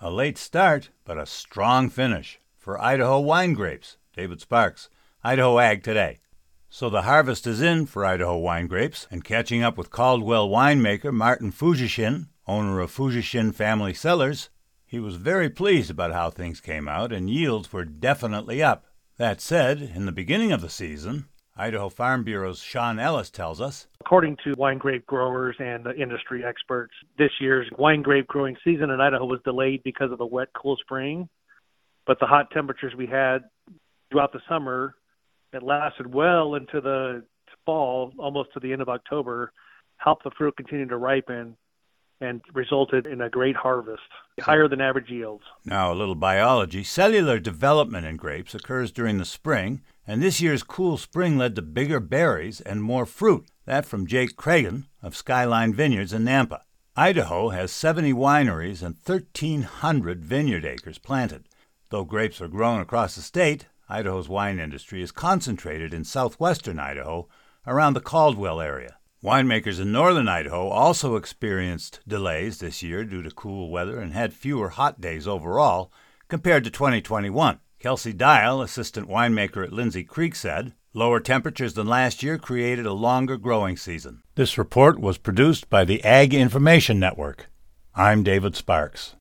A late start, but a strong finish for Idaho wine grapes. David Sparks, Idaho Ag Today. So the harvest is in for Idaho wine grapes, and catching up with Caldwell winemaker Martin Fujishin, owner of Fujishin Family Cellars, he was very pleased about how things came out, and yields were definitely up. That said, in the beginning of the season, Idaho Farm Bureau's Sean Ellis tells us. According to wine grape growers and the industry experts, this year's wine grape growing season in Idaho was delayed because of the wet, cool spring. But the hot temperatures we had throughout the summer that lasted well into the fall, almost to the end of October, helped the fruit continue to ripen and resulted in a great harvest, higher than average yields. Now, a little biology. Cellular development in grapes occurs during the spring, and this year's cool spring led to bigger berries and more fruit. That from Jake Cragen of Skyline Vineyards in Nampa. Idaho has 70 wineries and 1,300 vineyard acres planted. Though grapes are grown across the state, Idaho's wine industry is concentrated in southwestern Idaho around the Caldwell area. Winemakers in northern Idaho also experienced delays this year due to cool weather and had fewer hot days overall compared to 2021. Kelsey Dial, assistant winemaker at Lindsay Creek, said, Lower temperatures than last year created a longer growing season. This report was produced by the Ag Information Network. I'm David Sparks.